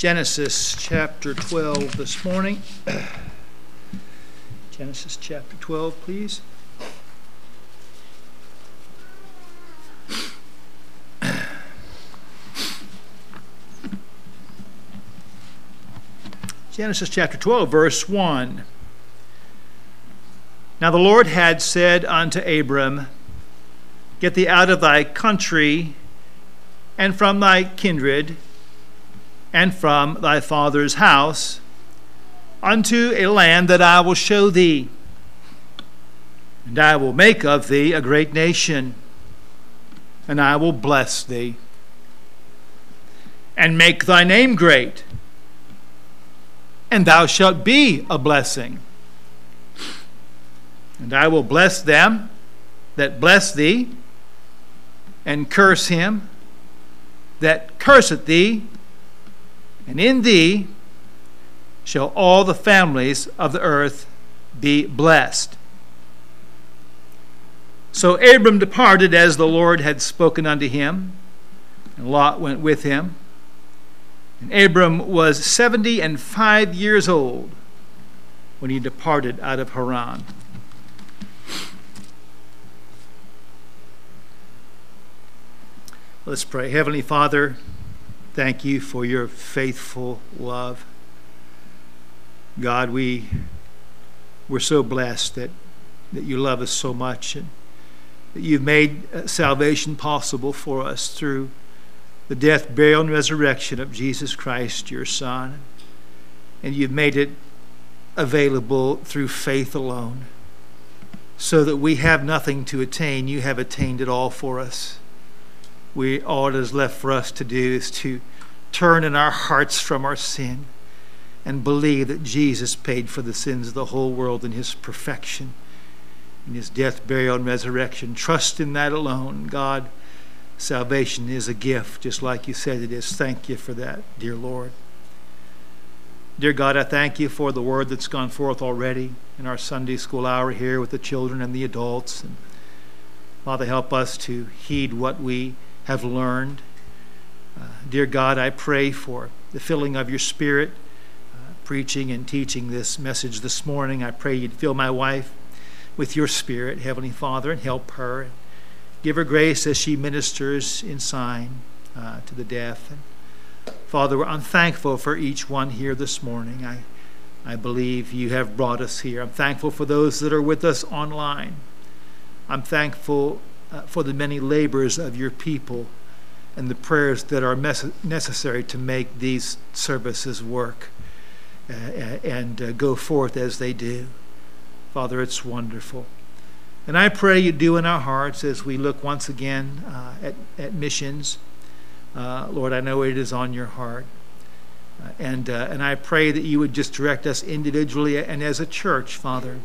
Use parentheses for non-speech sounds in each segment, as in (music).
Genesis chapter 12 this morning. Genesis chapter 12, please. Genesis chapter 12, verse 1. Now the Lord had said unto Abram, Get thee out of thy country and from thy kindred and from thy father's house unto a land that I will show thee. And I will make of thee a great nation, and I will bless thee, and make thy name great and thou shalt be a blessing. And I will bless them that bless thee, and curse him that curseth thee, and in thee shall all the families of the earth be blessed. So Abram departed as the Lord had spoken unto him, and Lot went with him. And Abram was seventy and five years old when he departed out of Haran. Let's pray. Heavenly Father, thank you for your faithful love. God, we we're so blessed that, that you love us so much and that you've made uh, salvation possible for us through the death, burial, and resurrection of Jesus Christ, your Son. And you've made it available through faith alone, so that we have nothing to attain. You have attained it all for us. We all that is left for us to do is to turn in our hearts from our sin and believe that Jesus paid for the sins of the whole world in his perfection, in his death, burial, and resurrection. Trust in that alone. God Salvation is a gift, just like you said it is. Thank you for that, dear Lord. Dear God, I thank you for the word that's gone forth already in our Sunday school hour here with the children and the adults. And Father, help us to heed what we have learned. Uh, dear God, I pray for the filling of your Spirit, uh, preaching and teaching this message this morning. I pray you'd fill my wife with your Spirit, Heavenly Father, and help her. And Give her grace as she ministers in sign uh, to the deaf. And Father, I'm thankful for each one here this morning. I, I believe you have brought us here. I'm thankful for those that are with us online. I'm thankful uh, for the many labors of your people and the prayers that are mes- necessary to make these services work uh, and uh, go forth as they do. Father, it's wonderful. And I pray you do in our hearts as we look once again uh, at, at missions. Uh, Lord, I know it is on your heart. Uh, and, uh, and I pray that you would just direct us individually and as a church, Father,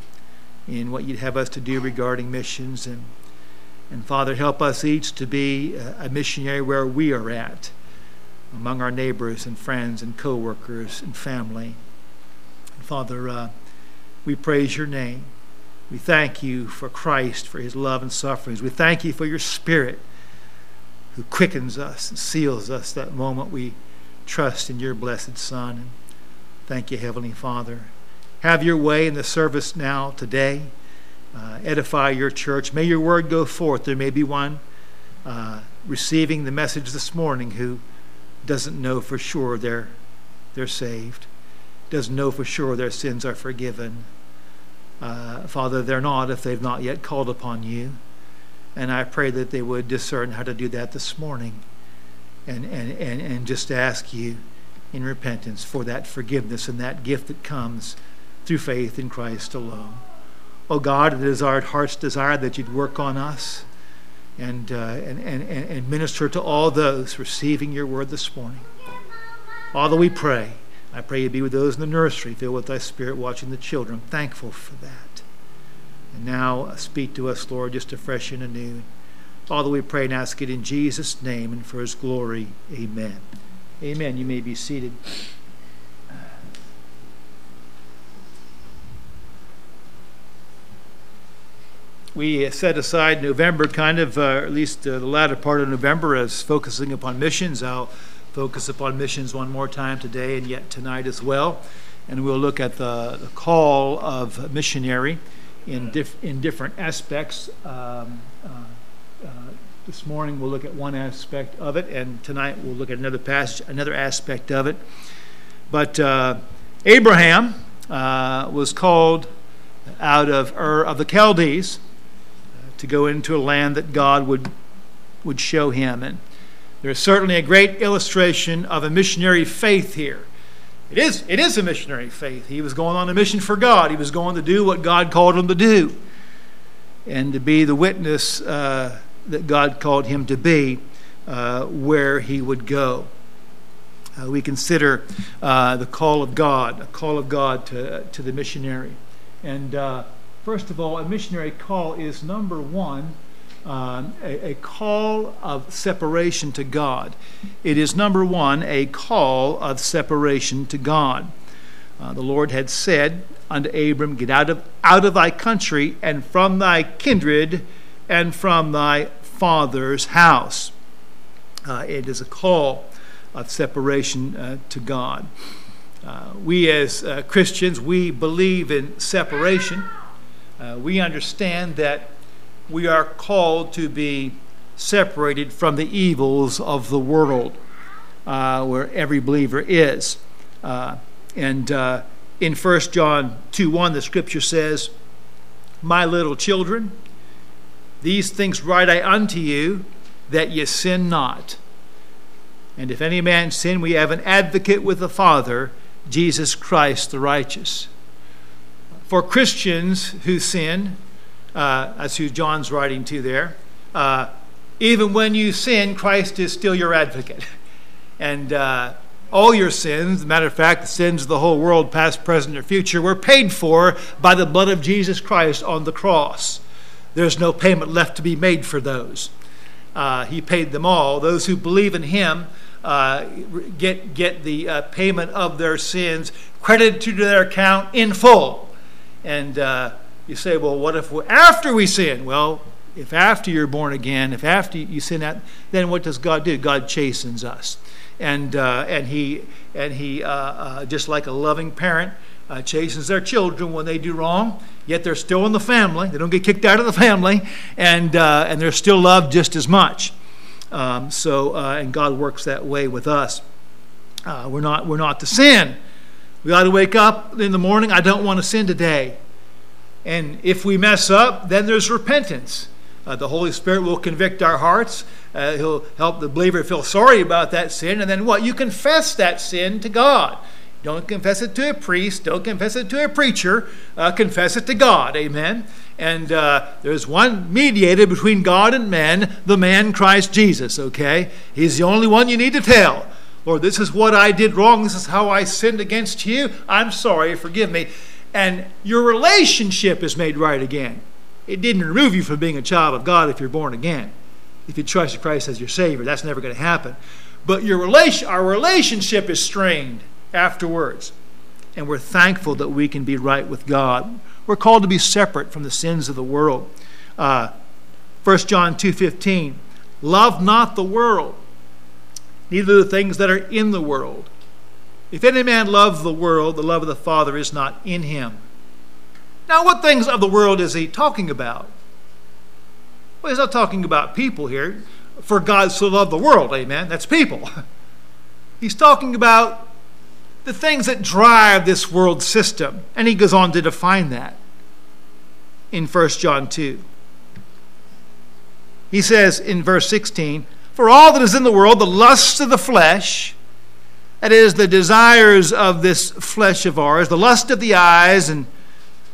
in what you'd have us to do regarding missions. And, and Father, help us each to be a missionary where we are at, among our neighbors and friends and co workers and family. Father, uh, we praise your name. We thank you for Christ, for his love and sufferings. We thank you for your Spirit who quickens us and seals us that moment we trust in your blessed Son. And thank you, Heavenly Father. Have your way in the service now, today. Uh, edify your church. May your word go forth. There may be one uh, receiving the message this morning who doesn't know for sure they're, they're saved, doesn't know for sure their sins are forgiven uh, Father, they're not if they've not yet called upon you. And I pray that they would discern how to do that this morning and, and, and, and just ask you in repentance for that forgiveness and that gift that comes through faith in Christ alone. Oh God, it is our heart's desire that you'd work on us and, uh, and, and, and minister to all those receiving your word this morning. Father, we pray I pray you be with those in the nursery, filled with thy spirit, watching the children. Thankful for that. And now uh, speak to us, Lord, just afresh and anew. Father, we pray and ask it in Jesus' name and for his glory. Amen. Amen. You may be seated. We set aside November, kind of, uh, at least uh, the latter part of November, as focusing upon missions. I'll focus upon missions one more time today and yet tonight as well. And we'll look at the, the call of missionary in, dif- in different aspects. Um, uh, uh, this morning we'll look at one aspect of it, and tonight we'll look at another passage, another aspect of it. But uh, Abraham uh, was called out of Ur of the Chaldees to go into a land that God would would show him, and there's certainly a great illustration of a missionary faith here. It is, it is a missionary faith. He was going on a mission for God. He was going to do what God called him to do and to be the witness uh, that God called him to be uh, where he would go. Uh, we consider uh, the call of God, a call of God to, to the missionary. And uh, first of all, a missionary call is number one uh, a, a, call of separation to God. It is, number one, a call of separation to God. Uh, the Lord had said unto Abram, Get out of, out of thy country and from thy kindred and from thy father's house. Uh, it is a call of separation uh, to God. Uh, we as uh, Christians, we believe in separation. We understand that we are called to be separated from the evils of the world, uh, where every believer is. Uh, and uh, in 1 John 2 1, the scripture says, My little children, these things write I unto you, that ye sin not. And if any man sin, we have an advocate with the Father, Jesus Christ the righteous. For Christians who sin, uh, that's who John's writing to there. Uh, even when you sin, Christ is still your advocate. (laughs) And uh, all your sins, matter of fact, the sins of the whole world, past, present, or future, were paid for by the blood of Jesus Christ on the cross. There's no payment left to be made for those. Uh, he paid them all. Those who believe in Him uh, get, get the uh, payment of their sins credited to their account in full. And uh, you say, well, what if after we sin? Well, if after you're born again, if after you sin that, then what does God do? God chastens us, and uh, and he and he uh, uh, just like a loving parent uh, chastens their children when they do wrong. Yet they're still in the family; they don't get kicked out of the family, and uh, and they're still loved just as much. Um, so, and God works that way with us. we're not we're not to sin. We ought to wake up in the morning. I don't want to sin today. And if we mess up, then there's repentance. Uh, the Holy Spirit will convict our hearts. Uh, he'll help the believer feel sorry about that sin. And then what? You confess that sin to God. Don't confess it to a priest. Don't confess it to a preacher. Uh, confess it to God. Amen. And uh, there's one mediator between God and men, the man Christ Jesus. Okay? He's the only one you need to tell. Lord, this is what I did wrong. This is how I sinned against you. I'm sorry. Forgive me and your relationship is made right again. It didn't remove you from being a child of God if you're born again. If you trust Christ as your Savior, that's never going to happen. But your relation, our relationship is strained afterwards. And we're thankful that we can be right with God. We're called to be separate from the sins of the world. Uh, 1 John 2.15, Love not the world, neither the things that are in the world. If any man love the world, the love of the Father is not in him. Now, what things of the world is he talking about? Well, he's not talking about people here. For God so loved the world, amen. That's people. (laughs) He's talking about the things that drive this world system. And he goes on to define that in 1 John 2. He says in verse 16, For all that is in the world, the lust of the flesh, that is, the desires of this flesh of ours, the lust of the eyes, and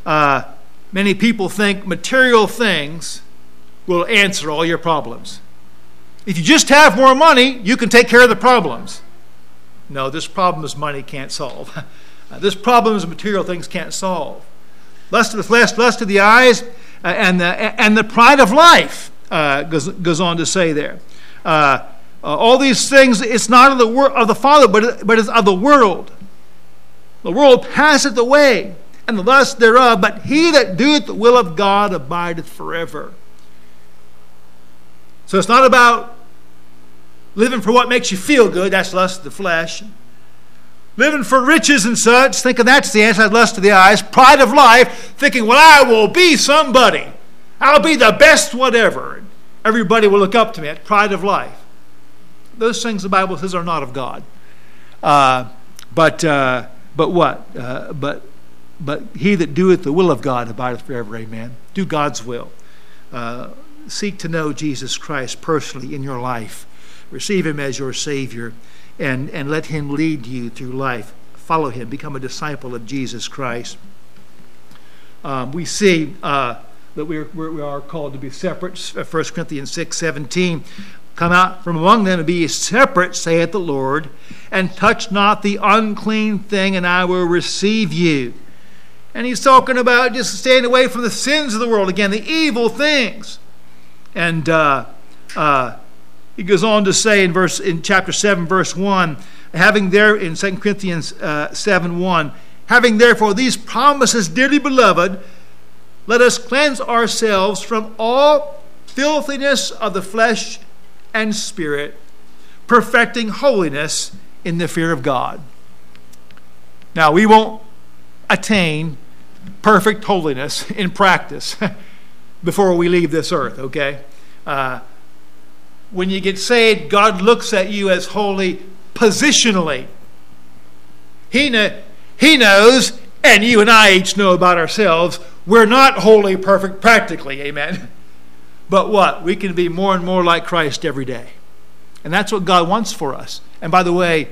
uh, many people think material things will answer all your problems. If you just have more money, you can take care of the problems. No, this problem is money can't solve. uh, (laughs) this problem is material things can't solve. Lust of the flesh, lust of the eyes, uh, and, the, and the pride of life, uh, goes, goes on to say there. Uh, uh, all these things, it's not of the, wor- of the Father, but, but it's of the world. The world passeth away, and the lust thereof, but he that doeth the will of God abideth forever. So it's not about living for what makes you feel good, that's lust of the flesh. Living for riches and such, thinking that's the answer, lust of the eyes. Pride of life, thinking, well, I will be somebody. I'll be the best whatever. Everybody will look up to me. At pride of life. Those things the Bible says are not of God. Uh, but uh, but what? Uh, but but he that doeth the will of God abideth forever. Amen. Do God's will. Uh, seek to know Jesus Christ personally in your life. Receive him as your Savior and, and let him lead you through life. Follow him. Become a disciple of Jesus Christ. Um, we see uh, that we are, we are called to be separate. 1 Corinthians 6 17. Come out from among them and be separate, saith the Lord, and touch not the unclean thing, and I will receive you. And he's talking about just staying away from the sins of the world, again, the evil things. And uh, uh, he goes on to say in verse in chapter 7, verse 1, having there in 2 Corinthians uh, 7 1, having therefore these promises, dearly beloved, let us cleanse ourselves from all filthiness of the flesh and spirit, perfecting holiness in the fear of God. Now, we won't attain perfect holiness (laughs) in practice (laughs) before we leave this earth, okay? Uh, when you get saved, God looks at you as holy positionally. He, kn- he knows, and you and I each know about ourselves, we're not wholly perfect practically, amen? But what? We can be more and more like Christ every day. And that's what God wants for us. And by the way,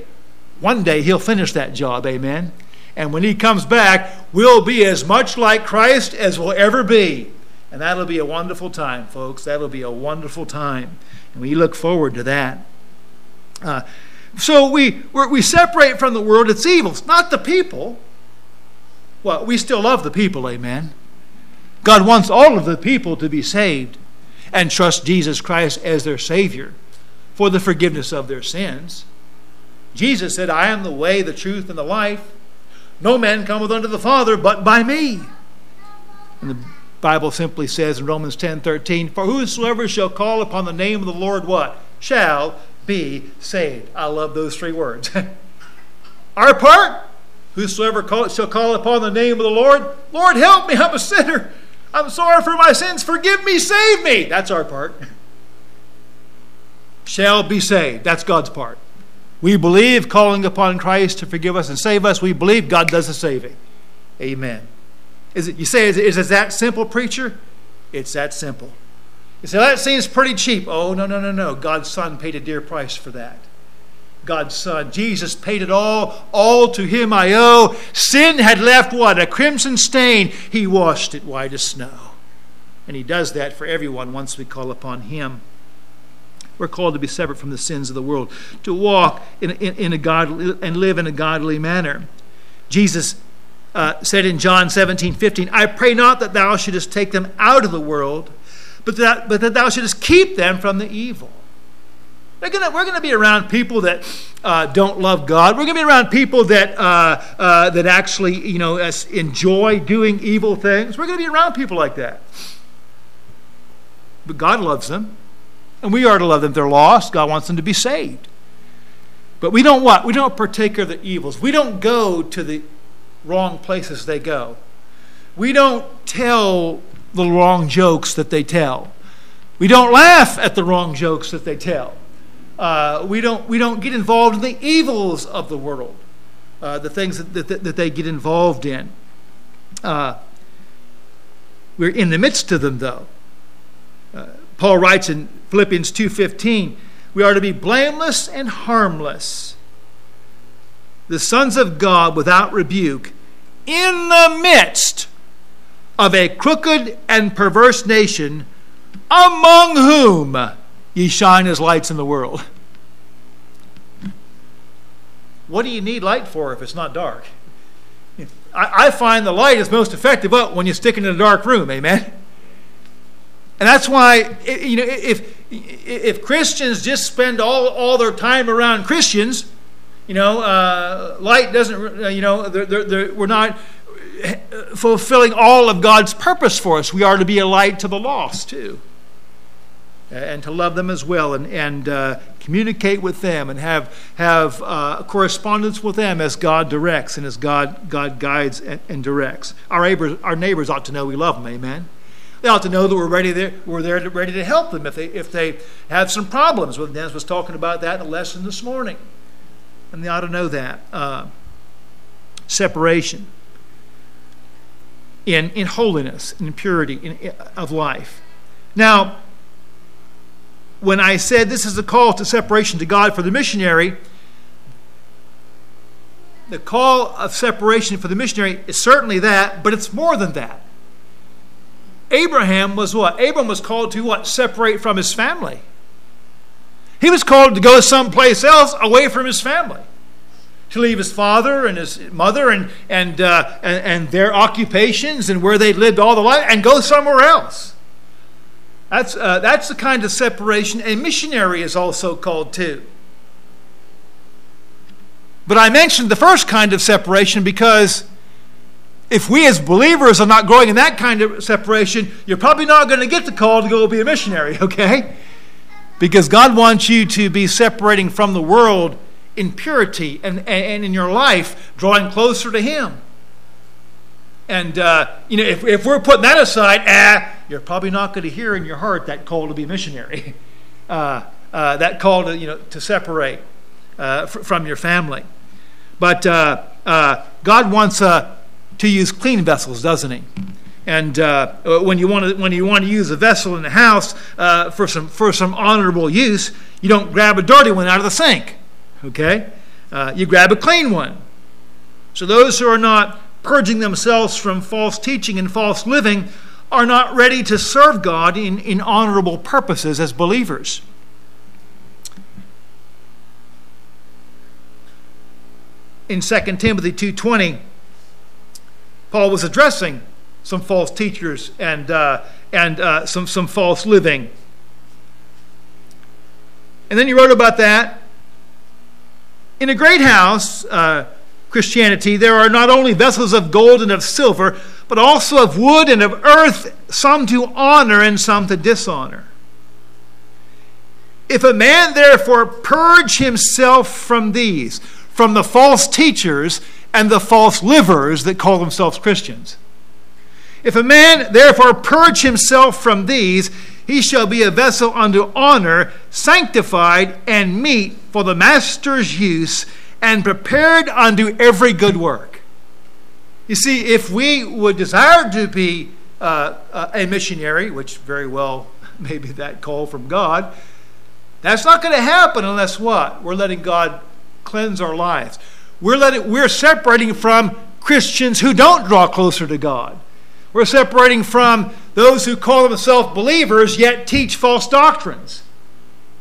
one day He'll finish that job, amen? And when He comes back, we'll be as much like Christ as we'll ever be. And that'll be a wonderful time, folks. That'll be a wonderful time. And we look forward to that. Uh, so we, we separate from the world its evil. It's not the people. Well, we still love the people, amen. God wants all of the people to be saved and trust Jesus Christ as their Savior for the forgiveness of their sins. Jesus said, I am the way, the truth, and the life. No man cometh unto the Father but by me. And the Bible simply says in Romans 10 13, For whosoever shall call upon the name of the Lord, what? Shall be saved. I love those three words. (laughs) Our part, whosoever call, shall call upon the name of the Lord, Lord, help me, I'm a sinner. I'm sorry for my sins. Forgive me, save me. That's our part. Shall be saved. That's God's part. We believe calling upon Christ to forgive us and save us. We believe God does the saving. Amen. Is it, you say, is it, is it that simple, preacher? It's that simple. You say, that seems pretty cheap. Oh, no, no, no, no. God's Son paid a dear price for that. God's Son. Jesus paid it all. All to Him I owe. Sin had left what? A crimson stain. He washed it white as snow. And He does that for everyone once we call upon Him. We're called to be separate from the sins of the world, to walk in, in, in a godly and live in a godly manner. Jesus uh, said in John 17, 15, I pray not that thou shouldest take them out of the world, but that, but that thou shouldest keep them from the evil. We're going we're to be around people that uh, don't love God. We're going to be around people that, uh, uh, that actually you know, enjoy doing evil things. We're going to be around people like that. But God loves them, and we are to love them. They're lost. God wants them to be saved. But we don't what? We don't partake of the evils. We don't go to the wrong places they go. We don't tell the wrong jokes that they tell. We don't laugh at the wrong jokes that they tell. Uh, we, don't, we don't get involved in the evils of the world, uh, the things that, that, that, they get involved in. Uh, we're in the midst of them, though. Uh, Paul writes in Philippians 2.15, we are to be blameless and harmless the sons of God without rebuke in the midst of a crooked and perverse nation, among whom ye shine as lights in the world. What do you need light for if it's not dark? I, find the light is most effective up when you stick it in a dark room, amen? And that's why, you know, if, if Christians just spend all, all their time around Christians, you know, uh, light doesn't, uh, you know, they're, they're, they're, we're not fulfilling all of God's purpose for us. We are to be a light to the lost, too. And to love them as well and, and uh, communicate with them and have, have uh, correspondence with them as God directs and as God, God guides and, and, directs. Our neighbors, our neighbors ought to know we love them, amen? They ought to know that we're ready there, we're there to, ready to help them if they, if they have some problems. Well, Dennis was talking about that in the lesson this morning. And they ought to know that. Uh, separation in, in holiness, in purity in, of life. Now, when I said this is a call to separation to God for the missionary, the call of separation for the missionary is certainly that, but it's more than that. Abraham was what? Abraham was called to what? Separate from his family. He was called to go someplace else away from his family. To leave his father and his mother and, and, uh, and, and their occupations and where they'd lived all their life and go somewhere else. That's, uh, that's the kind of separation a missionary is also called to. But I mentioned the first kind of separation because if we as believers are not growing in that kind of separation, you're probably not going to get the call to go be a missionary, (laughs) okay? Because God wants you to be separating from the world in purity and, and in your life, drawing closer to Him. And, uh, you know, if, if we're putting that aside, ah, you're probably not going to hear in your heart that call to be missionary, (laughs) uh, uh, that call to, you know, to separate uh, f- from your family. But uh, uh, God wants to use clean vessels, doesn't He? And when you want to when you want to use a vessel in the house for some for some honorable use, you don't grab a dirty one out of the sink. Okay, you grab a clean one. So those who are not purging themselves from false teaching and false living, are not ready to serve God in, in honorable purposes as believers. In 2 Timothy 2.20, Paul was addressing some false teachers and, uh, and uh, some, some false living. And then he wrote about that. In a great house, uh, Christianity, there are not only vessels of gold and of silver, but also of wood and of earth, some to honor and some to dishonor. If a man therefore purge himself from these, from the false teachers and the false livers that call themselves Christians, if a man therefore purge himself from these, he shall be a vessel unto honor, sanctified and meet for the master's use and prepared unto every good work. You see, if we would desire to be uh, uh a missionary, which very well (laughs) may be that call from God, that's not going to happen unless what? We're letting God cleanse our lives. We're, letting, we're separating from Christians who don't draw closer to God. We're separating from those who call themselves believers yet teach false doctrines.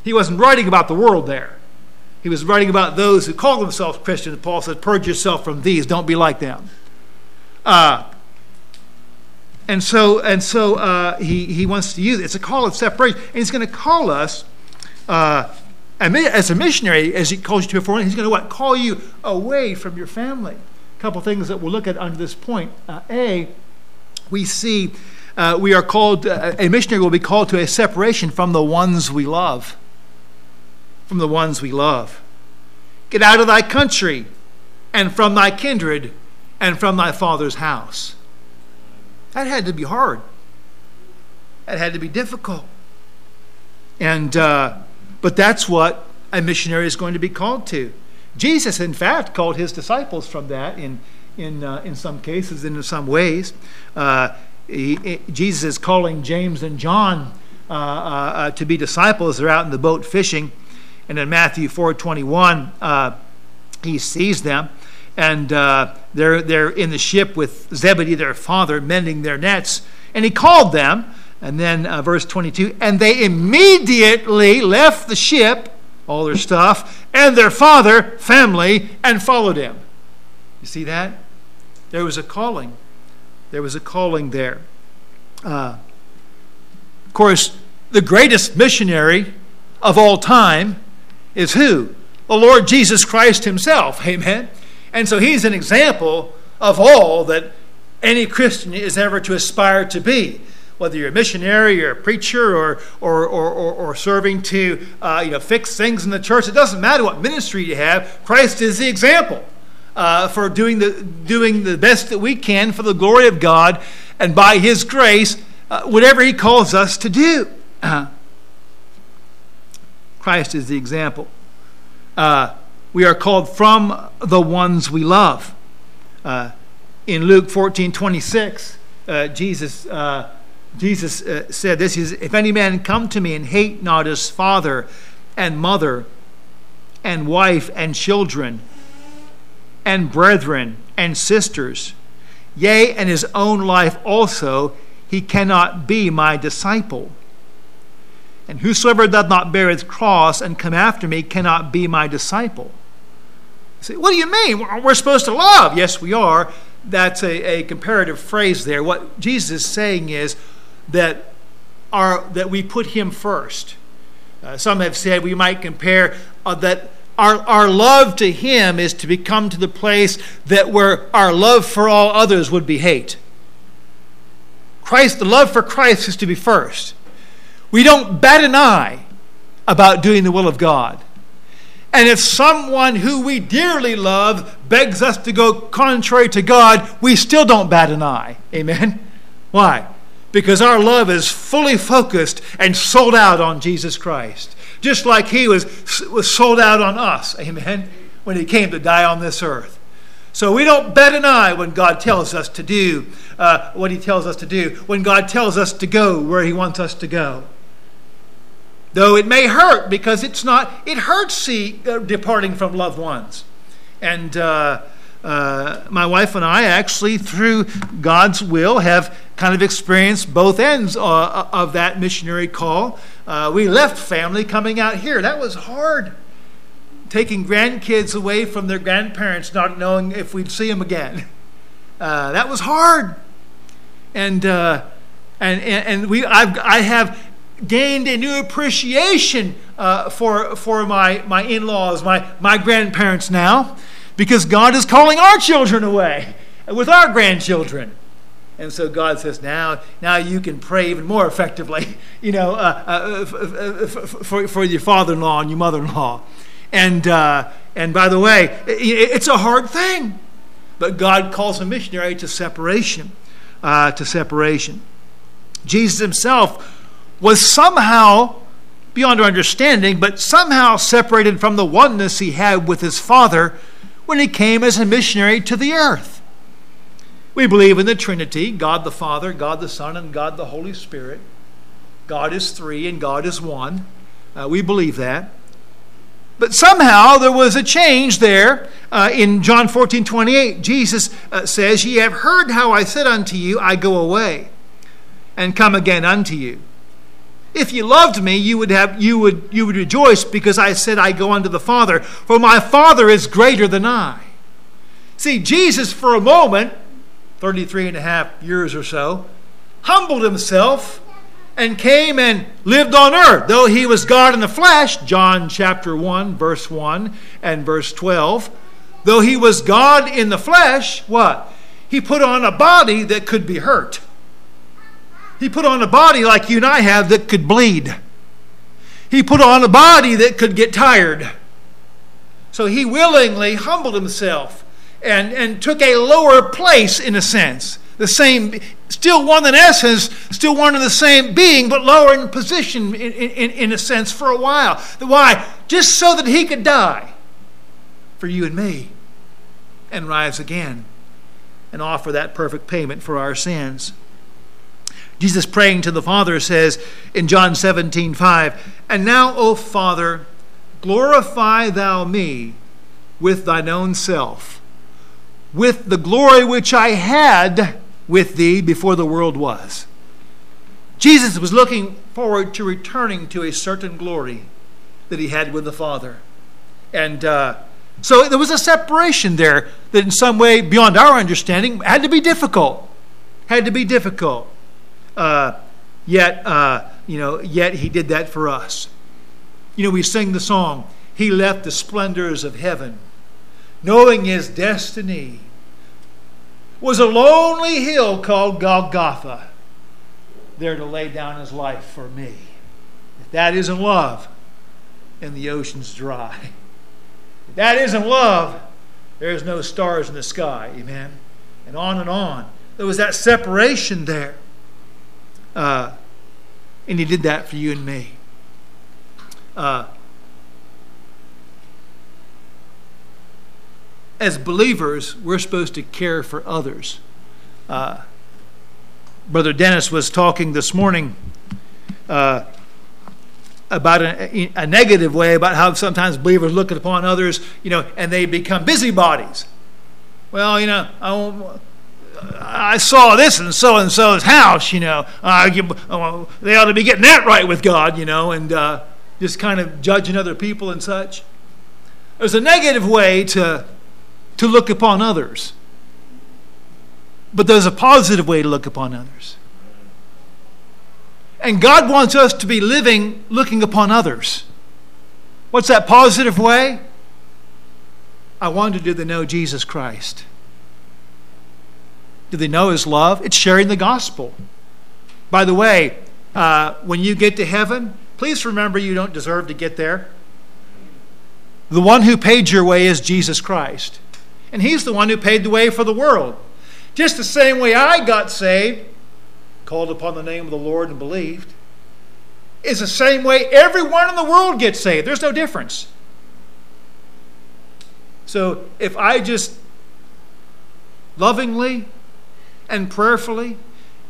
He wasn't writing about the world there. He was writing about those who call themselves Christians. Paul said, Purge yourself from these, don't be like them. Uh, and so, and so uh, he, he wants to use it. It's a call of separation. And he's going to call us, uh, as a missionary, as he calls you to foreign, he's going to what? Call you away from your family. A couple things that we'll look at under this point. Uh, a, we see uh, we are called, uh, a missionary will be called to a separation from the ones we love from the ones we love. Get out of thy country and from thy kindred and from thy father's house. That had to be hard. That had to be difficult. And uh, but that's what a missionary is going to be called to. Jesus, in fact, called his disciples from that in in uh, in some cases and in some ways. Uh, he, Jesus is calling James and John uh, uh, uh, to be disciples. They're out in the boat fishing, and in Matthew 4:21, uh, he sees them, and uh, they're they're in the ship with Zebedee, their father, mending their nets, and he called them. And then uh, verse 22, and they immediately left the ship, all their stuff, and their father, family, and followed him. You see that? There was a calling. There was a calling there. Uh, of course, the greatest missionary of all time is who? The Lord Jesus Christ Himself. (laughs) Amen. And so He's an example of all that any Christian is ever to aspire to be. whether you're a missionary or a preacher or, or, or, or, or serving to uh, you know, fix things in the church, it doesn't matter what ministry you have. Christ is the example uh, for doing the, doing the best that we can for the glory of God and by His grace, uh, whatever He calls us to do. Uh, (clears throat) Christ is the example. Uh, we are called from the ones we love. Uh, in Luke 14 26, uh, Jesus, uh, Jesus uh, said this is, If any man come to me and hate not his father and mother and wife and children and brethren and sisters, yea, and his own life also, he cannot be my disciple. And whosoever doth not bear his cross and come after me cannot be my disciple. say, what do you mean? We're supposed to love. Yes, we are. That's a, a comparative phrase there. What Jesus is saying is that, our, that we put him first. Uh, some have said we might compare uh, that our, our love to him is to become to the place that where our love for all others would be hate. Christ, the love for Christ is to be first. We don't bat an eye about doing the will of God. And if someone who we dearly love begs us to go contrary to God, we still don't bat an eye. Amen? Why? Because our love is fully focused and sold out on Jesus Christ. Just like He was, was sold out on us. Amen? When He came to die on this earth. So we don't bat an eye when God tells us to do uh, what He tells us to do, when God tells us to go where He wants us to go. Though it may hurt because it's not, it hurts see uh, departing from loved ones. And uh, uh, my wife and I actually, through God's will, have kind of experienced both ends uh, of that missionary call. Uh, we left family coming out here. That was hard. Taking grandkids away from their grandparents, not knowing if we'd see them again. (laughs) Uh, that was hard. And, and, and we, I've, I have gained a new appreciation uh, for, for my, my in laws, my, my grandparents now, because God is calling our children away with our grandchildren. And so God says, now, now you can pray even more effectively, (laughs) you know, uh, uh, for, for your father in law and your mother in law. And, uh, and by the way, it's a hard thing. But God calls a missionary to separation. Uh, to separation. Jesus himself was somehow, beyond our understanding, but somehow separated from the oneness he had with his Father when he came as a missionary to the earth. We believe in the Trinity God the Father, God the Son, and God the Holy Spirit. God is three and God is one. Uh, we believe that. But somehow there was a change there. Uh, in John 14 28, Jesus uh, says, Ye have heard how I said unto you, I go away and come again unto you. If you loved me, you would have you would you would rejoice because I said I go unto the Father, for my Father is greater than I. See, Jesus for a moment, 33 and a half years or so, humbled himself and came and lived on earth. Though he was God in the flesh, John chapter 1, verse 1 and verse 12, though he was God in the flesh, what? He put on a body that could be hurt. He put on a body like you and I have that could bleed. He put on a body that could get tired. So he willingly humbled himself and, and took a lower place in a sense. The same, still one in essence, still one in the same being, but lower in position in, in, in a sense for a while. Why? Just so that he could die for you and me and rise again and offer that perfect payment for our sins. Jesus praying to the Father says in John 17, 5, And now, O Father, glorify thou me with thine own self, with the glory which I had with thee before the world was. Jesus was looking forward to returning to a certain glory that he had with the Father. And uh, so there was a separation there that, in some way, beyond our understanding, had to be difficult. Had to be difficult. Uh, yet, uh, you know, yet he did that for us. You know, we sing the song, He left the splendors of heaven, knowing his destiny was a lonely hill called Golgotha, there to lay down his life for me. If that isn't love, and the ocean's dry. If that isn't love, there's no stars in the sky. Amen. And on and on. There was that separation there. Uh, and he did that for you and me. Uh, as believers, we're supposed to care for others. Uh, Brother Dennis was talking this morning uh, about a, a, negative way about how sometimes believers look upon others, you know, and they become busybodies. Well, you know, I, I saw this in so and so's house, you know. Uh, they ought to be getting that right with God, you know, and uh, just kind of judging other people and such. There's a negative way to to look upon others. But there's a positive way to look upon others. And God wants us to be living looking upon others. What's that positive way? I wanted to know Jesus Christ? Do they know His love? It's sharing the gospel. By the way, uh, when you get to heaven, please remember you don't deserve to get there. The one who paid your way is Jesus Christ. And He's the one who paid the way for the world. Just the same way I got saved, called upon the name of the Lord and believed, is the same way everyone in the world gets saved. There's no difference. So if I just lovingly and prayerfully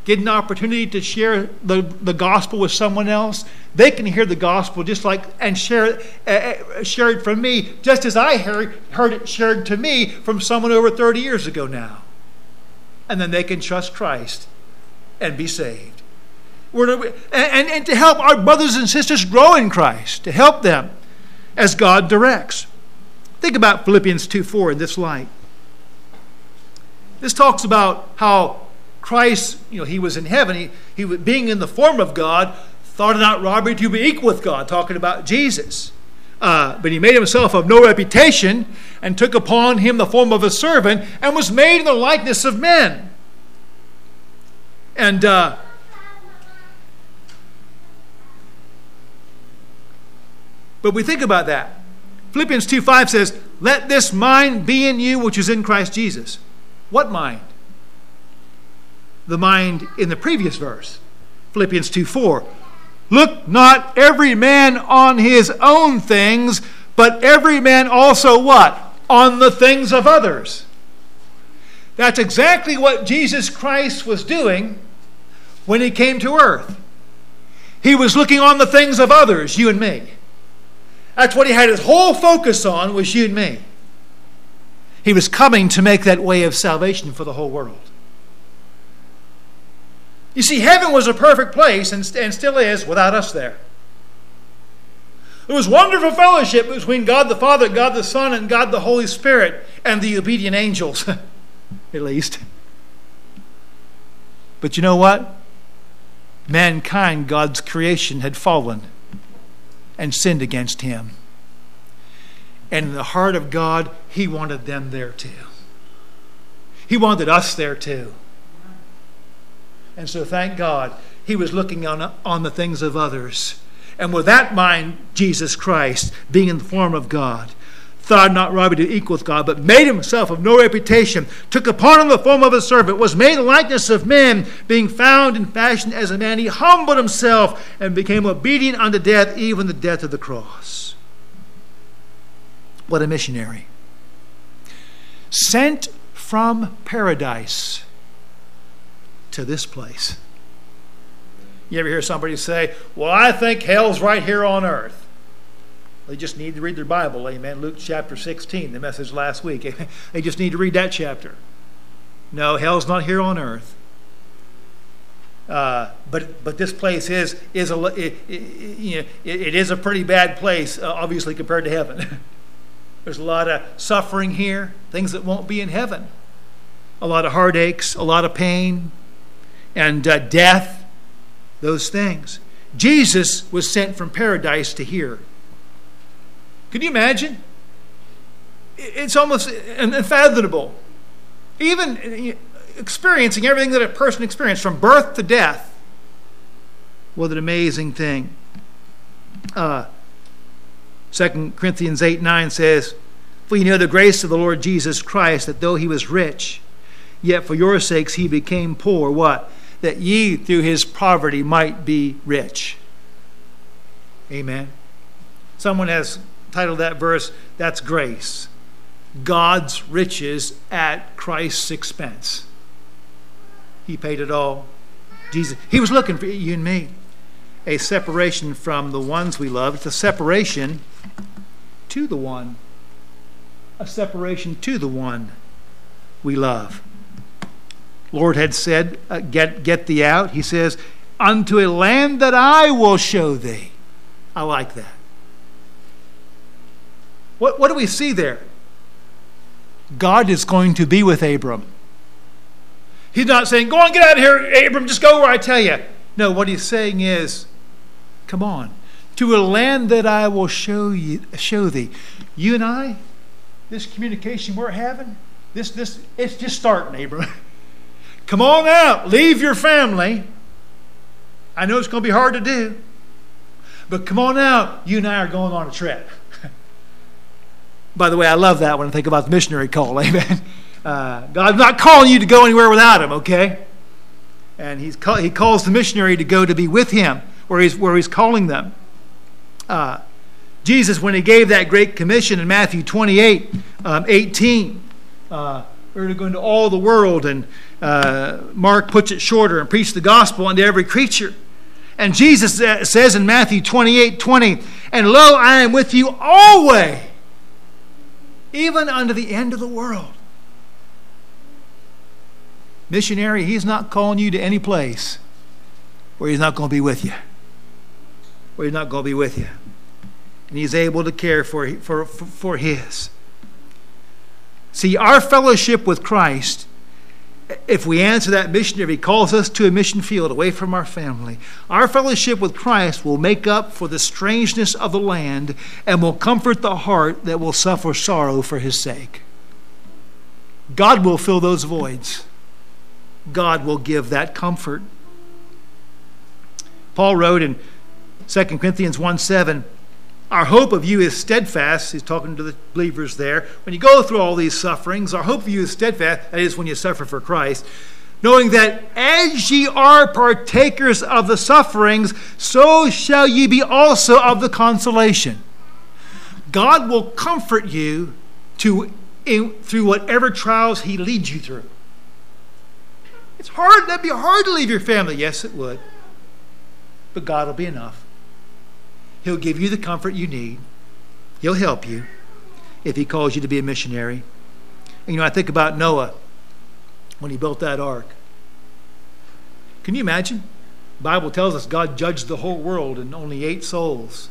get an opportunity to share the, the gospel with someone else, they can hear the gospel just like and share, uh, share it from me, just as I heard, heard it shared to me from someone over 30 years ago now. And then they can trust Christ and be saved. To, and, and to help our brothers and sisters grow in Christ, to help them as God directs. Think about Philippians 2 4 in this light. This talks about how Christ, you know, he was in heaven. He, he being in the form of God, thought it not robbery to be equal with God, talking about Jesus. Uh, but he made himself of no reputation and took upon him the form of a servant and was made in the likeness of men. And uh, but we think about that. Philippians 2 5 says, Let this mind be in you which is in Christ Jesus. What mind? The mind in the previous verse, Philippians 2 4. Look not every man on his own things, but every man also what? On the things of others. That's exactly what Jesus Christ was doing when he came to earth. He was looking on the things of others, you and me. That's what he had his whole focus on was you and me. He was coming to make that way of salvation for the whole world. You see, heaven was a perfect place and, and still is without us there. It was wonderful fellowship between God the Father, God the Son, and God the Holy Spirit, and the obedient angels, (laughs) at least. But you know what? Mankind, God's creation, had fallen and sinned against Him. And in the heart of God, He wanted them there too. He wanted us there too. And so, thank God, He was looking on, on the things of others. And with that mind, Jesus Christ, being in the form of God, thought not robbery to equal with God, but made himself of no reputation, took upon him the form of a servant, was made likeness of men, being found in fashion as a man, he humbled himself and became obedient unto death, even the death of the cross. What a missionary. Sent from paradise to this place. You ever hear somebody say, Well, I think hell's right here on earth? They just need to read their Bible, amen. Luke chapter 16, the message last week. (laughs) they just need to read that chapter. No, hell's not here on earth. Uh, but but this place is is a it, it, you know, it, it is a pretty bad place, uh, obviously compared to heaven. (laughs) There's a lot of suffering here, things that won't be in heaven. A lot of heartaches, a lot of pain, and uh, death, those things. Jesus was sent from paradise to here. Can you imagine? It's almost unfathomable. Even uh, experiencing everything that a person experienced from birth to death, What an amazing thing. Uh, 2 Corinthians 8 9 says, For you know the grace of the Lord Jesus Christ, that though he was rich, yet for your sakes he became poor. What? That ye through his poverty might be rich. Amen. Someone has titled that verse, That's Grace. God's riches at Christ's expense. He paid it all. Jesus, He was looking for you and me. A separation from the ones we love. It's a separation to the one. A separation to the one we love. Lord had said, uh, get, get thee out. He says, Unto a land that I will show thee. I like that. What, what do we see there? God is going to be with Abram. He's not saying, Go on, get out of here, Abram, just go where I tell you. No, what he's saying is, Come on, to a land that I will show you show thee. You and I, this communication we're having, this this it's just starting, Abram. (laughs) Come on out, leave your family. I know it's going to be hard to do, but come on out. You and I are going on a trip. (laughs) By the way, I love that when I think about the missionary call. (laughs) Amen. Uh, God's not calling you to go anywhere without Him, okay? And he's call, He calls the missionary to go to be with Him where He's, where he's calling them. Uh, Jesus, when He gave that great commission in Matthew 28 um, 18, uh, we're to go into all the world, and uh, Mark puts it shorter and preach the gospel unto every creature. And Jesus says in Matthew 28 20, And lo, I am with you always even unto the end of the world. Missionary, he's not calling you to any place where he's not going to be with you. Where he's not going to be with you. And he's able to care for, for, for his. See, our fellowship with Christ if we answer that mission, if He calls us to a mission field away from our family, our fellowship with Christ will make up for the strangeness of the land and will comfort the heart that will suffer sorrow for His sake. God will fill those voids, God will give that comfort. Paul wrote in 2 Corinthians 1 7, our hope of you is steadfast. He's talking to the believers there. When you go through all these sufferings, our hope of you is steadfast. That is, when you suffer for Christ. Knowing that as ye are partakers of the sufferings, so shall ye be also of the consolation. God will comfort you to, in, through whatever trials He leads you through. It's hard. That'd be hard to leave your family. Yes, it would. But God will be enough. He'll give you the comfort you need. He'll help you if he calls you to be a missionary. And, you know, I think about Noah when he built that ark. Can you imagine? The Bible tells us God judged the whole world and only eight souls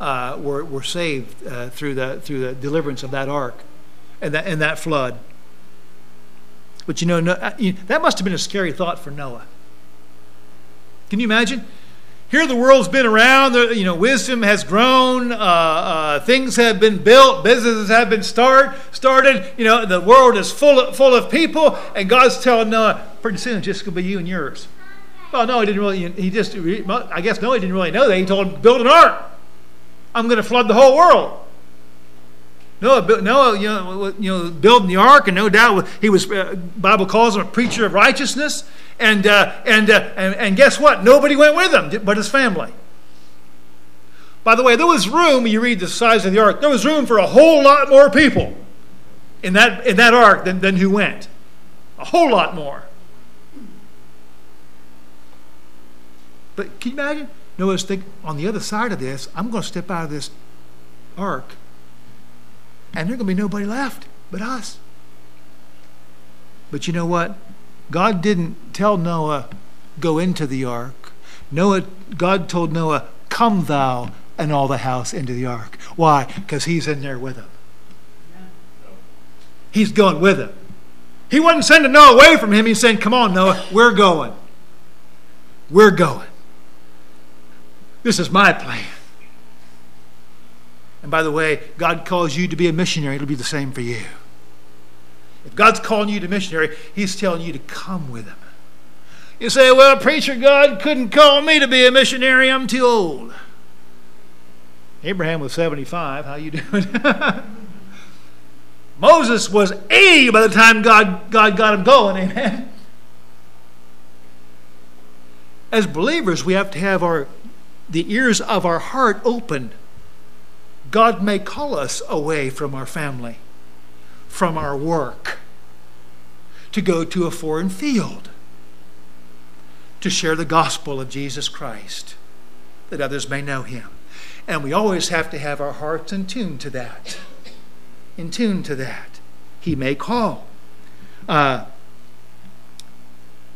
uh, were, were saved uh, through, the, through the deliverance of that ark and that, and that flood. But you know, no, uh, that must have been a scary thought for Noah. Can you imagine? Here, the world's been around. You know, wisdom has grown. Uh, uh, things have been built. Businesses have been start started. You know, the world is full of, full of people, and God's telling Noah, pretty soon, it's just going to be you and yours. Well, no, he didn't really. He just, I guess, no, he didn't really know that. He told him, build an ark. I'm going to flood the whole world. Noah, Noah, you know, you know, building the ark, and no doubt he was. Uh, Bible calls him a preacher of righteousness. And, uh, and, uh, and, and guess what? Nobody went with him but his family. By the way, there was room, you read the size of the ark, there was room for a whole lot more people in that, in that ark than, than who went. A whole lot more. But can you imagine? Noah's thinking, on the other side of this, I'm going to step out of this ark, and there's going to be nobody left but us. But you know what? God didn't tell Noah, go into the ark. Noah, God told Noah, come thou and all the house into the ark. Why? Because he's in there with him. He's going with him. He wasn't sending Noah away from him. He's saying, come on, Noah, we're going. We're going. This is my plan. And by the way, God calls you to be a missionary. It'll be the same for you. If God's calling you to missionary, He's telling you to come with Him. You say, well, preacher, God couldn't call me to be a missionary. I'm too old. Abraham was 75. How you (laughs) doing? Moses was 80 by the time God, God got him going. Amen. As believers, we have to have our the ears of our heart open. God may call us away from our family, from our work, to go to a foreign field, to share the gospel of Jesus Christ, that others may know him. And we always have to have our hearts in tune to that. In tune to that. He may call. Uh,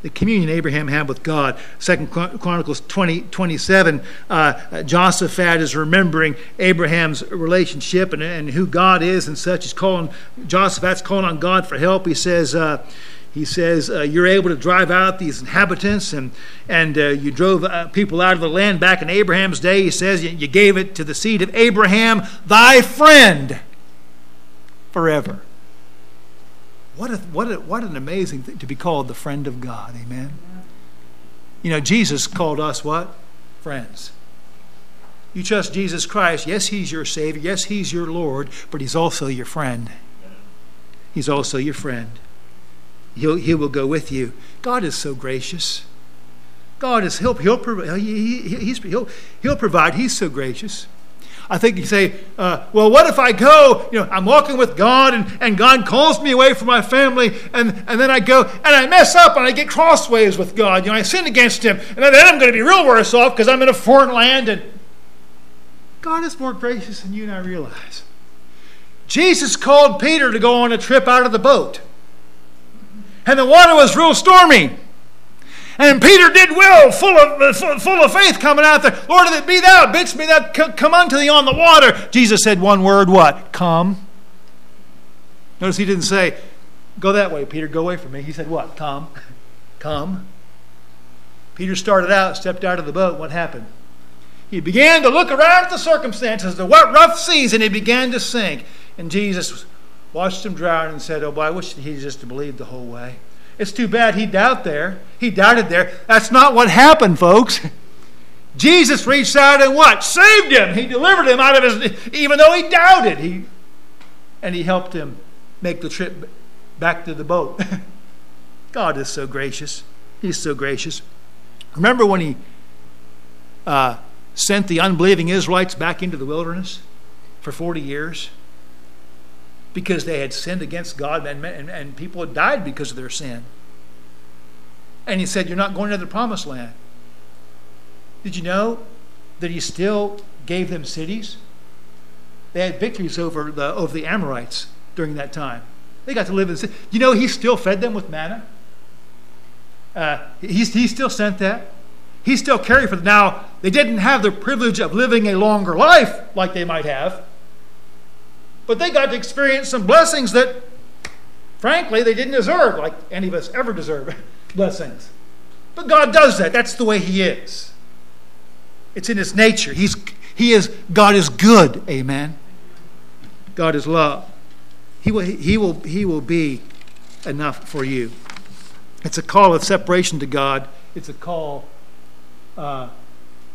the communion Abraham had with God. Second Chronicles 20, 27, uh, is remembering Abraham's relationship and, and who God is and such. He's calling, Jehoshaphat's calling on God for help. He says, uh, he says, uh, You're able to drive out these inhabitants, and, and uh, you drove uh, people out of the land back in Abraham's day. He says, You gave it to the seed of Abraham, thy friend, forever. What, a, what, a, what an amazing thing to be called the friend of God. Amen. You know, Jesus called us what? Friends. You trust Jesus Christ. Yes, He's your Savior. Yes, He's your Lord, but He's also your friend. He's also your friend. He'll, he will go with you. God is so gracious. God is, He'll, he'll, he, he, he'll, he'll provide. He's so gracious. I think you say, uh, well, what if I go? You know, I'm walking with God and, and God calls me away from my family, and, and then I go and I mess up and I get crossways with God. You know, I sin against Him, and then I'm going to be real worse off because I'm in a foreign land. And God is more gracious than you and I realize. Jesus called Peter to go on a trip out of the boat, and the water was real stormy. And Peter did well, full of, full of faith coming out there. Lord, if it be thou, bidst me thou come unto thee on the water. Jesus said one word, what? Come. Notice he didn't say, go that way, Peter, go away from me. He said, what? Come. Come. Peter started out, stepped out of the boat. What happened? He began to look around at the circumstances, the what rough seas, and he began to sink. And Jesus watched him drown and said, Oh, boy, I wish he just believed the whole way. It's too bad he doubted there. He doubted there. That's not what happened, folks. Jesus reached out and what? Saved him. He delivered him out of his, even though he doubted. He, and he helped him make the trip back to the boat. (laughs) God is so gracious. He's so gracious. Remember when he uh, sent the unbelieving Israelites back into the wilderness for 40 years? Because they had sinned against God and, and, and people had died because of their sin. And he said, You're not going to the promised land. Did you know that he still gave them cities? They had victories over the, over the Amorites during that time. They got to live in the city. You know, he still fed them with manna. Uh, he, he still sent that. He still carried for them. Now, they didn't have the privilege of living a longer life like they might have but they got to experience some blessings that, frankly, they didn't deserve, like any of us ever deserve (laughs) blessings. But God does that. That's the way He is. It's in His nature. He's, he is, God is good. Amen. God is love. He will, he, will, he will be enough for you. It's a call of separation to God. It's a call uh,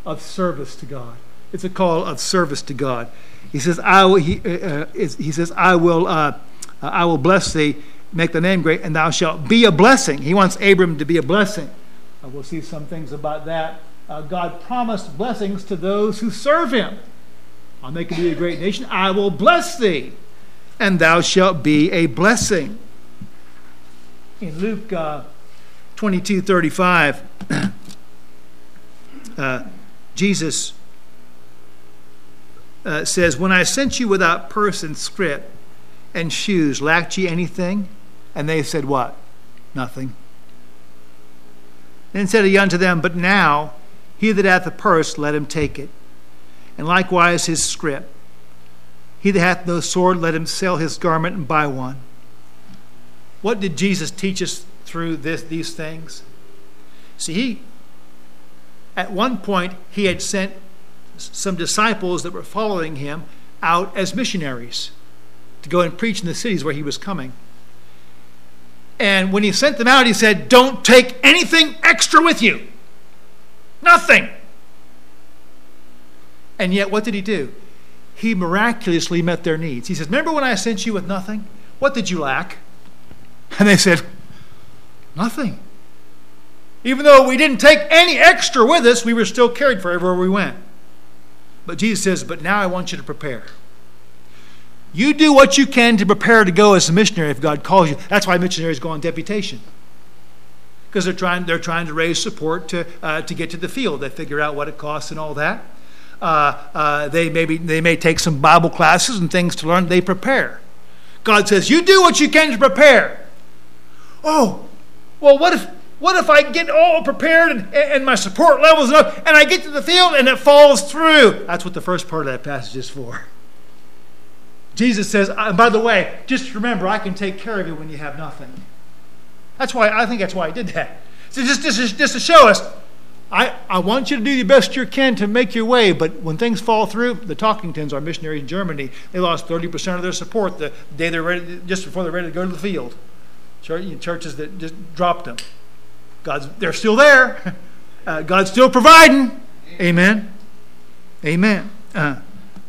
of service to God. It's a call of service to God. He says, I will, he, uh, uh he says, I will, uh, uh, I will bless thee, make the name great, and thou shalt be a blessing. He wants Abram to be a blessing. Uh, we'll see some things about that. Uh, God promised blessings to those who serve him. I'll make thee a great nation. I will bless thee, and thou shalt be a blessing. In Luke uh, 22 35, (clears throat) Jesus uh, says, When I sent you without purse and scrip and shoes, lacked ye anything? And they said, What? Nothing. Then said he unto them, But now he that hath a purse, let him take it, and likewise his scrip. He that hath no sword, let him sell his garment and buy one. What did Jesus teach us through this, these things? See, he, at one point, he had sent some disciples that were following him out as missionaries to go and preach in the cities where he was coming. And when he sent them out, he said, Don't take anything extra with you. Nothing. And yet, what did he do? He miraculously met their needs. He says, Remember when I sent you with nothing? What did you lack? (laughs) And they said, Nothing. Even though we didn't take any extra with us, we were still carried for everywhere we went. But Jesus says, But now I want you to prepare. You do what you can to prepare to go as a missionary if God calls you. That's why missionaries go on deputation. Because they're trying, they're trying to raise support to, uh, to get to the field. They figure out what it costs and all that. Uh, uh, they, maybe, they may take some Bible classes and things to learn. They prepare. God says, You do what you can to prepare. Oh, well, what if, what if I get all prepared and, and my support levels up and I get to the field and it falls through? That's what the first part of that passage is for. Jesus says, and uh, by the way, just remember, I can take care of you when you have nothing. That's why, I think that's why he did that. So just, just, just to show us, I, I want you to do the best you can to make your way, but when things fall through, the Talkingtons, our missionaries in Germany, they lost 30% of their support the day they're ready, just before they're ready to go to the field. Churches that just dropped them. God's, they're still there. Uh, God's still providing. Amen. Amen. Uh,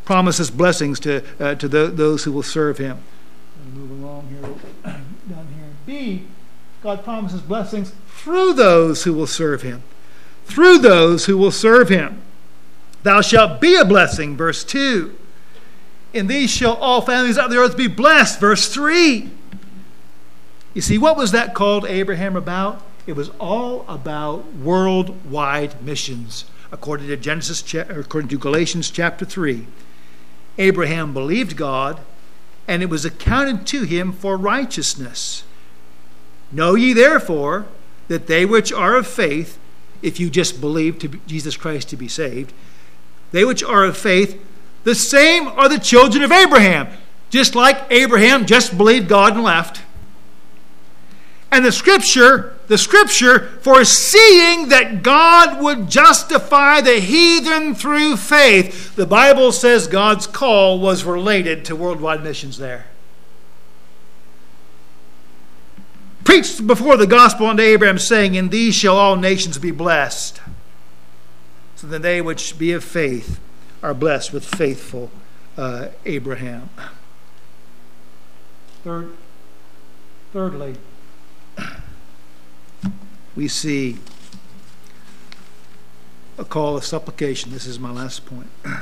promises blessings to, uh, to the, those who will serve him. Move along here, (coughs) down here. B, God promises blessings through those who will serve him. Through those who will serve him. Thou shalt be a blessing, verse 2. In these shall all families of the earth be blessed, verse 3. You see, what was that called Abraham about? It was all about worldwide missions, according to Genesis, according to Galatians chapter 3. Abraham believed God, and it was accounted to him for righteousness. Know ye therefore that they which are of faith, if you just believe to Jesus Christ to be saved, they which are of faith, the same are the children of Abraham. Just like Abraham just believed God and left. And the scripture the scripture foreseeing that God would justify the heathen through faith. The Bible says God's call was related to worldwide missions there. Preached before the gospel unto Abraham, saying, In these shall all nations be blessed. So that they which be of faith are blessed with faithful uh, Abraham. Third, thirdly, we see a call of supplication. This is my last point. (clears throat)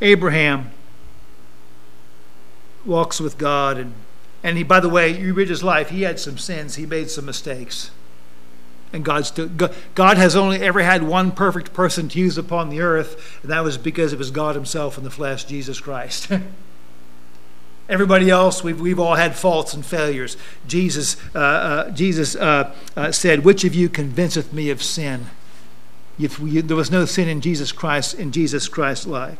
Abraham walks with God and and he by the way, you read his life, he had some sins, he made some mistakes. And God still God has only ever had one perfect person to use upon the earth, and that was because it was God himself in the flesh, Jesus Christ. (laughs) Everybody else, we've, we've all had faults and failures. Jesus, uh, uh, Jesus uh, uh said, Which of you convinceth me of sin? If we, there was no sin in Jesus Christ, in Jesus Christ's life.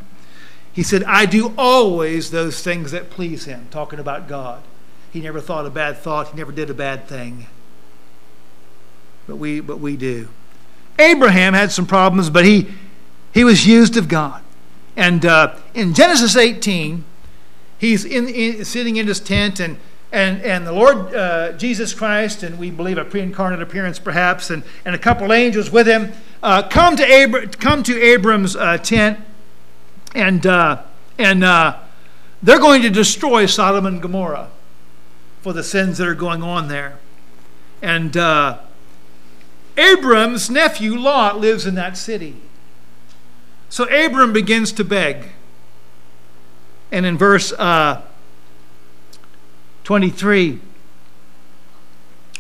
He said, I do always those things that please him, talking about God. He never thought a bad thought, he never did a bad thing. But we, but we do. Abraham had some problems, but he, he was used of God. And uh, in Genesis 18, he's in, in, sitting in his tent and and, and the Lord uh, Jesus Christ, and we believe a pre incarnate appearance perhaps, and, and a couple angels with him, uh, come, to Abra- come to Abram's uh, tent, and, uh, and uh, they're going to destroy Sodom and Gomorrah for the sins that are going on there. And uh, Abram's nephew Lot lives in that city. So Abram begins to beg. And in verse uh, 23,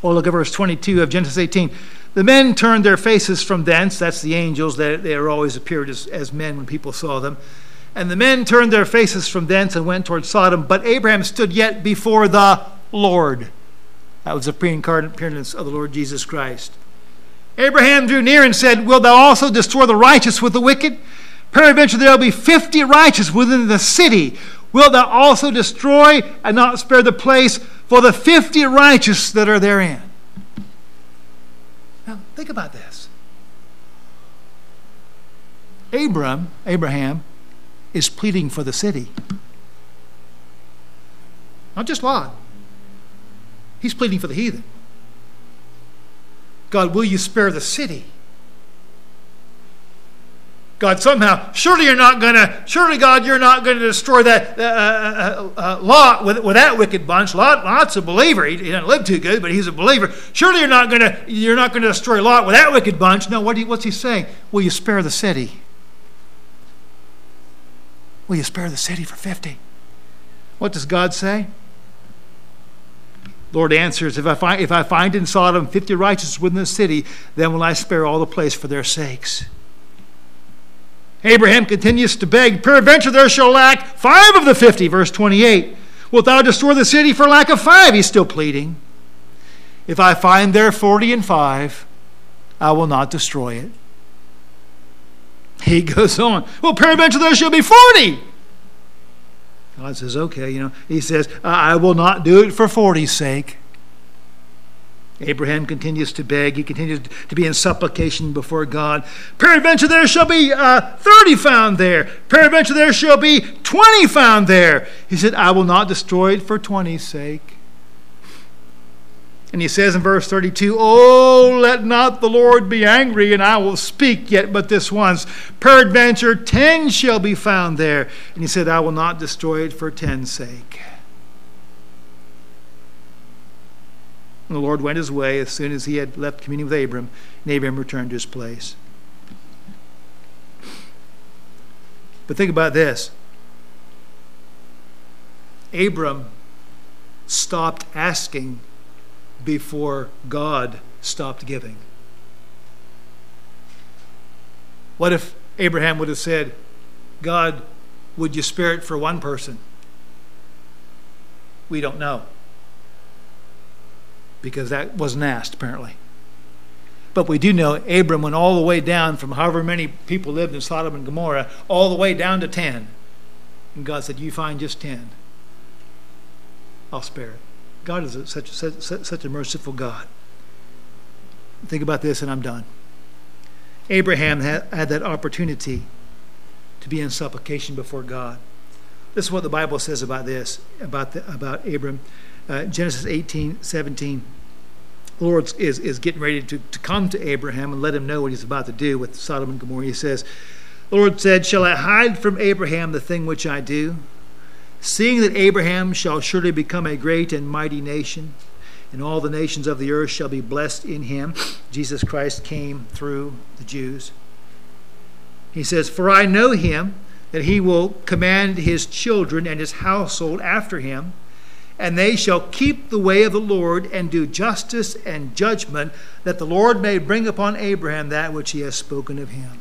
or look at verse 22 of Genesis 18. The men turned their faces from thence. That's the angels. They, they always appeared as, as men when people saw them. And the men turned their faces from thence and went toward Sodom. But Abraham stood yet before the Lord. That was the pre incarnate appearance of the Lord Jesus Christ. Abraham drew near and said, Wilt thou also destroy the righteous with the wicked? Peradventure there will be fifty righteous within the city. Wilt thou also destroy and not spare the place for the fifty righteous that are therein? Now, think about this. Abram, Abraham, is pleading for the city. Not just Lot. He's pleading for the heathen. God, will you spare the city? God, somehow, surely you're not going to, surely, God, you're not going to destroy that uh, uh, uh, uh, Lot with, with that wicked bunch. Lot, Lot's a believer. He, he doesn't live too good, but he's a believer. Surely you're not going to, you're not going to destroy Lot with that wicked bunch. No, what he, what's he saying? Will you spare the city? Will you spare the city for 50? What does God say? Lord answers, if I, find, if I find in Sodom 50 righteous within the city, then will I spare all the place for their sakes. Abraham continues to beg, Peradventure there shall lack five of the fifty, verse 28. Wilt thou destroy the city for lack of five? He's still pleading. If I find there forty and five, I will not destroy it. He (laughs) goes on, Well, peradventure there shall be forty. God says, Okay, you know, he says, I will not do it for 40's sake. Abraham continues to beg. He continues to be in supplication before God. Peradventure there shall be uh, 30 found there. Peradventure there shall be 20 found there. He said, I will not destroy it for 20's sake. And he says in verse 32, Oh, let not the Lord be angry, and I will speak yet but this once. Peradventure 10 shall be found there. And he said, I will not destroy it for 10's sake. And the Lord went his way as soon as he had left communion with Abram, and Abram returned to his place. But think about this Abram stopped asking before God stopped giving. What if Abraham would have said, God, would you spare it for one person? We don't know because that wasn't asked, apparently. But we do know Abram went all the way down from however many people lived in Sodom and Gomorrah, all the way down to 10. And God said, You find just 10. I'll spare it. God is a, such, such, such a merciful God. Think about this, and I'm done. Abraham had, had that opportunity to be in supplication before God. This is what the Bible says about this, about, the, about Abram uh, Genesis 18, 17. The Lord is, is getting ready to, to come to Abraham and let him know what he's about to do with Sodom and Gomorrah. He says, The Lord said, Shall I hide from Abraham the thing which I do? Seeing that Abraham shall surely become a great and mighty nation, and all the nations of the earth shall be blessed in him. (sniffs) Jesus Christ came through the Jews. He says, For I know him, that he will command his children and his household after him and they shall keep the way of the Lord and do justice and judgment, that the Lord may bring upon Abraham that which he has spoken of him.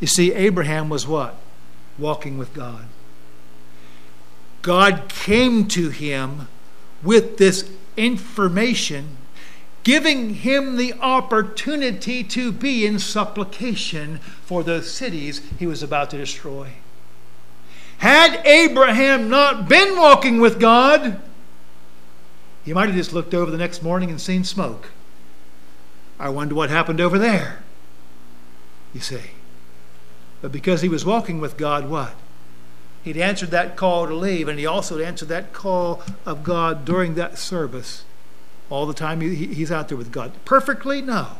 You see, Abraham was what? Walking with God. God came to him with this information, giving him the opportunity to be in supplication for the cities he was about to destroy. Had Abraham not been walking with God, he might have just looked over the next morning and seen smoke. I wonder what happened over there, you see. But because he was walking with God, what? He'd answered that call to leave, and he also answered that call of God during that service. All the time he's out there with God. Perfectly? No.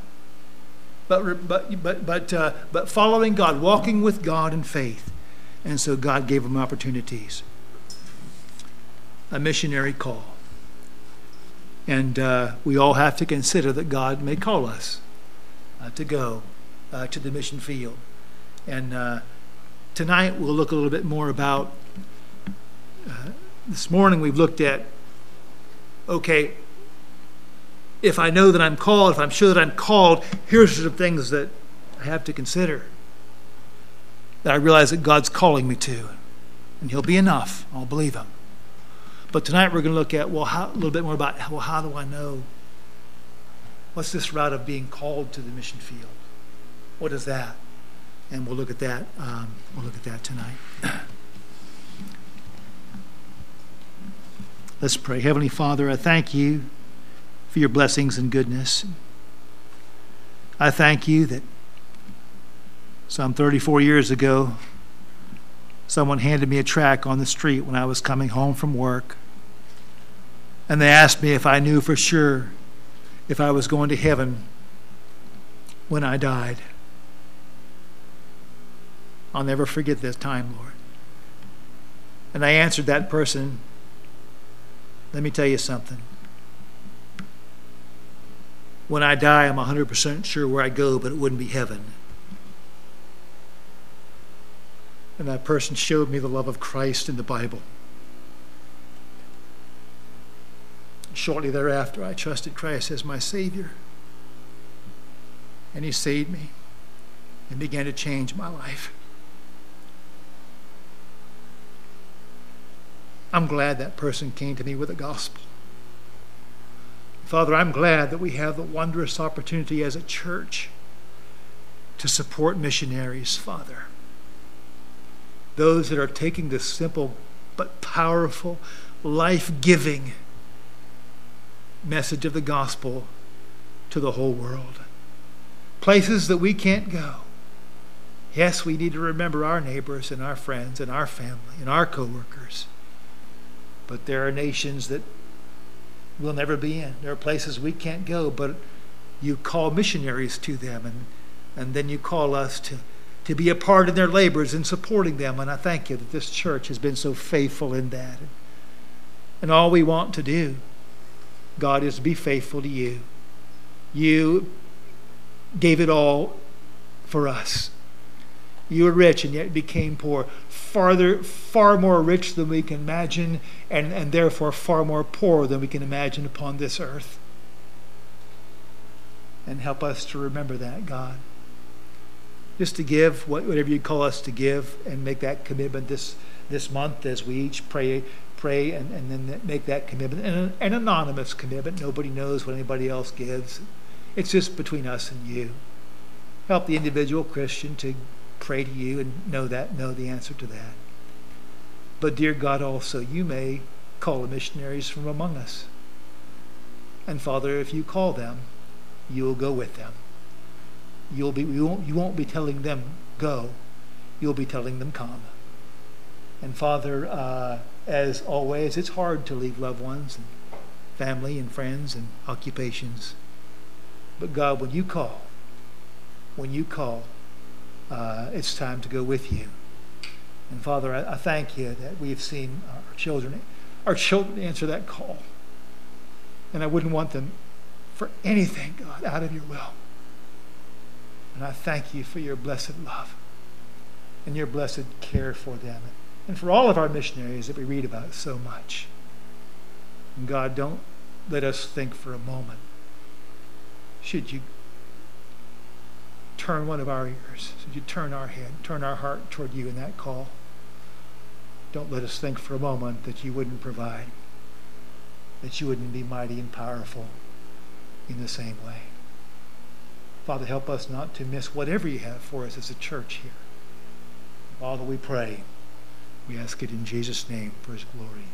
But, but, but, but, uh, but following God, walking with God in faith. And so God gave them opportunities. A missionary call. And uh, we all have to consider that God may call us uh, to go uh, to the mission field. And uh, tonight we'll look a little bit more about. Uh, this morning we've looked at okay, if I know that I'm called, if I'm sure that I'm called, here's some things that I have to consider that I realize that God's calling me to. And He'll be enough. I'll believe Him. But tonight we're going to look at, well, how, a little bit more about, well, how do I know? What's this route of being called to the mission field? What is that? And we'll look at that. Um, we'll look at that tonight. Let's pray. Heavenly Father, I thank you for your blessings and goodness. I thank you that some 34 years ago, someone handed me a track on the street when I was coming home from work. And they asked me if I knew for sure if I was going to heaven when I died. I'll never forget this time, Lord. And I answered that person, let me tell you something. When I die, I'm 100% sure where I go, but it wouldn't be heaven. And that person showed me the love of Christ in the Bible. Shortly thereafter, I trusted Christ as my Savior. And He saved me and began to change my life. I'm glad that person came to me with the gospel. Father, I'm glad that we have the wondrous opportunity as a church to support missionaries, Father. Those that are taking this simple but powerful, life giving message of the gospel to the whole world. Places that we can't go. Yes, we need to remember our neighbors and our friends and our family and our coworkers. But there are nations that we'll never be in. There are places we can't go, but you call missionaries to them, and, and then you call us to, to be a part in their labors and supporting them. And I thank you that this church has been so faithful in that. And all we want to do, God, is be faithful to you. You gave it all for us. You were rich and yet became poor, farther, far more rich than we can imagine, and, and therefore far more poor than we can imagine upon this earth. And help us to remember that, God. Just to give whatever you call us to give and make that commitment this, this month as we each pray pray and, and then make that commitment. And an, an anonymous commitment. Nobody knows what anybody else gives. It's just between us and you. Help the individual Christian to pray to you and know that, know the answer to that. But dear God, also you may call the missionaries from among us. And Father, if you call them, you will go with them. You'll be you won't, you won't be telling them go. You'll be telling them come. And Father, uh, as always, it's hard to leave loved ones and family and friends and occupations. But God, when you call, when you call, uh, it's time to go with you. And Father, I, I thank you that we have seen our children, our children answer that call. And I wouldn't want them for anything, God, out of your will. And I thank you for your blessed love and your blessed care for them and for all of our missionaries that we read about so much. And God, don't let us think for a moment, should you turn one of our ears, should you turn our head, turn our heart toward you in that call. Don't let us think for a moment that you wouldn't provide, that you wouldn't be mighty and powerful in the same way. Father, help us not to miss whatever you have for us as a church here. Father, we pray. We ask it in Jesus' name for his glory.